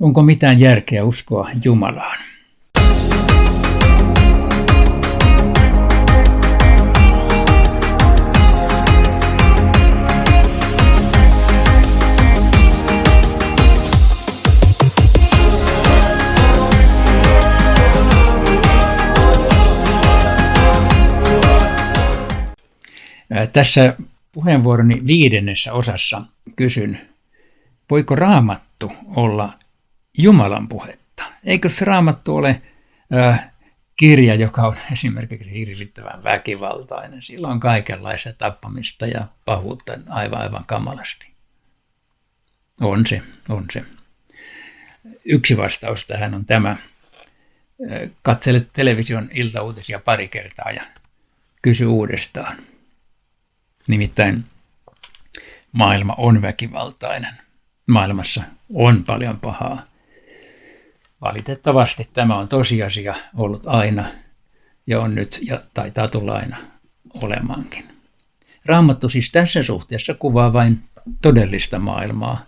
Onko mitään järkeä uskoa Jumalaan? Tässä puheenvuoroni viidennessä osassa kysyn, voiko raamattu olla Jumalan puhetta? Eikö se raamattu ole äh, kirja, joka on esimerkiksi hirvittävän väkivaltainen? Sillä on kaikenlaista tappamista ja pahuutta aivan aivan kamalasti. On se, on se. Yksi vastaus tähän on tämä. Katsele television iltauutisia pari kertaa ja kysy uudestaan. Nimittäin maailma on väkivaltainen. Maailmassa on paljon pahaa. Valitettavasti tämä on tosiasia ollut aina ja on nyt ja taitaa tulla aina olemaankin. Raamattu siis tässä suhteessa kuvaa vain todellista maailmaa,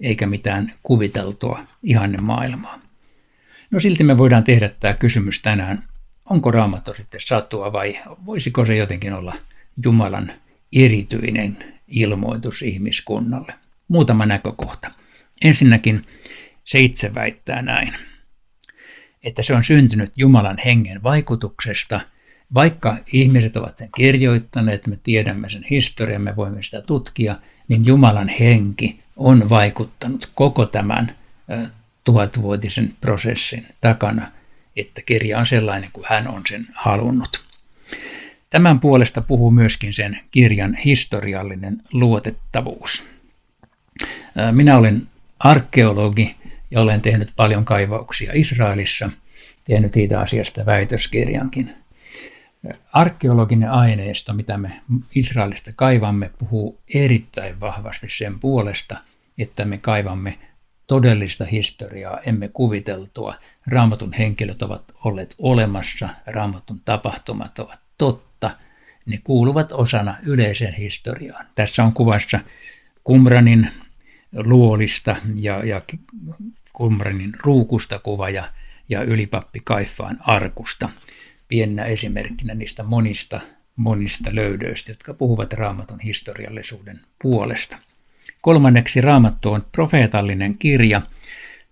eikä mitään kuviteltua ihanne maailmaa. No silti me voidaan tehdä tämä kysymys tänään, onko raamattu sitten satua vai voisiko se jotenkin olla Jumalan erityinen ilmoitus ihmiskunnalle. Muutama näkökohta. Ensinnäkin se itse väittää näin, että se on syntynyt Jumalan hengen vaikutuksesta, vaikka ihmiset ovat sen kirjoittaneet, me tiedämme sen historian, me voimme sitä tutkia, niin Jumalan henki on vaikuttanut koko tämän tuhatvuotisen prosessin takana, että kirja on sellainen kuin hän on sen halunnut. Tämän puolesta puhuu myöskin sen kirjan historiallinen luotettavuus. Minä olen arkeologi ja olen tehnyt paljon kaivauksia Israelissa, tehnyt siitä asiasta väitöskirjankin. Arkeologinen aineisto, mitä me Israelista kaivamme, puhuu erittäin vahvasti sen puolesta, että me kaivamme todellista historiaa, emme kuviteltua. Raamatun henkilöt ovat olleet olemassa, raamatun tapahtumat ovat totta ne kuuluvat osana yleiseen historiaan. Tässä on kuvassa Kumranin luolista ja, ja Kumranin ruukusta kuva ja, ja ylipappi Kaifaan arkusta. Pienenä esimerkkinä niistä monista, monista löydöistä, jotka puhuvat raamatun historiallisuuden puolesta. Kolmanneksi raamattu on profeetallinen kirja.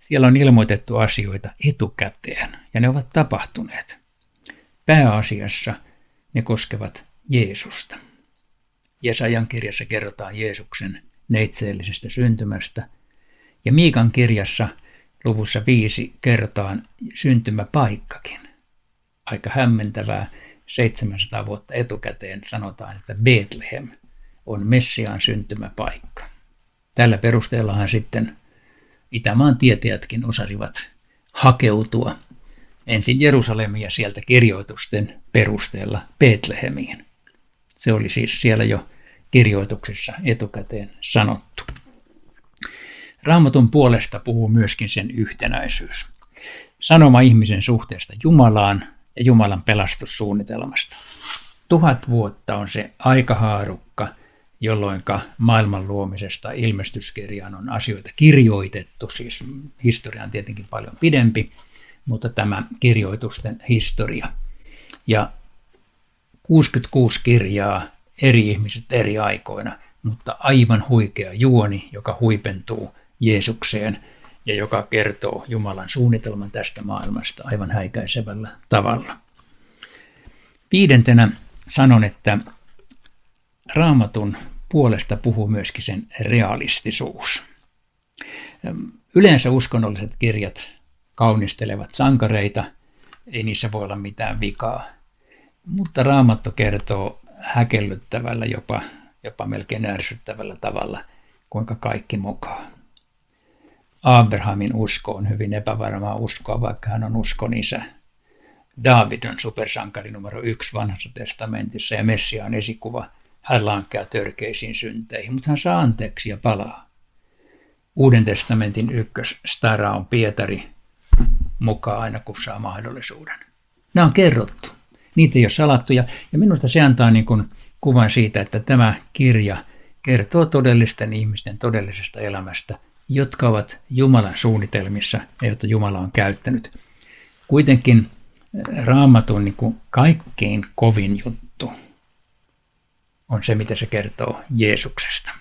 Siellä on ilmoitettu asioita etukäteen ja ne ovat tapahtuneet. Pääasiassa ne koskevat Jeesusta. Jesajan kirjassa kerrotaan Jeesuksen neitseellisestä syntymästä, ja Miikan kirjassa luvussa viisi kerrotaan syntymäpaikkakin. Aika hämmentävää, 700 vuotta etukäteen sanotaan, että Bethlehem on Messiaan syntymäpaikka. Tällä perusteellahan sitten Itämaan tietäjätkin osasivat hakeutua ensin Jerusalemia sieltä kirjoitusten perusteella Betlehemiin. Se oli siis siellä jo kirjoituksessa etukäteen sanottu. Raamatun puolesta puhuu myöskin sen yhtenäisyys. Sanoma ihmisen suhteesta Jumalaan ja Jumalan pelastussuunnitelmasta. Tuhat vuotta on se aikahaarukka, jolloin maailman luomisesta ilmestyskirjaan on asioita kirjoitettu, siis historia on tietenkin paljon pidempi, mutta tämä kirjoitusten historia. Ja 66 kirjaa, eri ihmiset eri aikoina, mutta aivan huikea juoni, joka huipentuu Jeesukseen ja joka kertoo Jumalan suunnitelman tästä maailmasta aivan häikäisevällä tavalla. Viidentenä sanon, että raamatun puolesta puhuu myöskin sen realistisuus. Yleensä uskonnolliset kirjat kaunistelevat sankareita, ei niissä voi olla mitään vikaa – mutta Raamattu kertoo häkellyttävällä, jopa, jopa melkein ärsyttävällä tavalla, kuinka kaikki mukaan. Abrahamin usko on hyvin epävarmaa uskoa, vaikka hän on uskon isä. David on supersankari numero yksi vanhassa testamentissa ja Messia on esikuva. Hän lankeaa törkeisiin synteihin, mutta hän saa anteeksi ja palaa. Uuden testamentin ykkösstara on Pietari mukaan aina kun saa mahdollisuuden. Nämä on kerrottu niitä ei ole salattu. Ja, ja minusta se antaa niin kuin kuvan siitä, että tämä kirja kertoo todellisten ihmisten todellisesta elämästä jotka ovat Jumalan suunnitelmissa ja joita Jumala on käyttänyt. Kuitenkin raamatun niin kuin kaikkein kovin juttu on se, mitä se kertoo Jeesuksesta.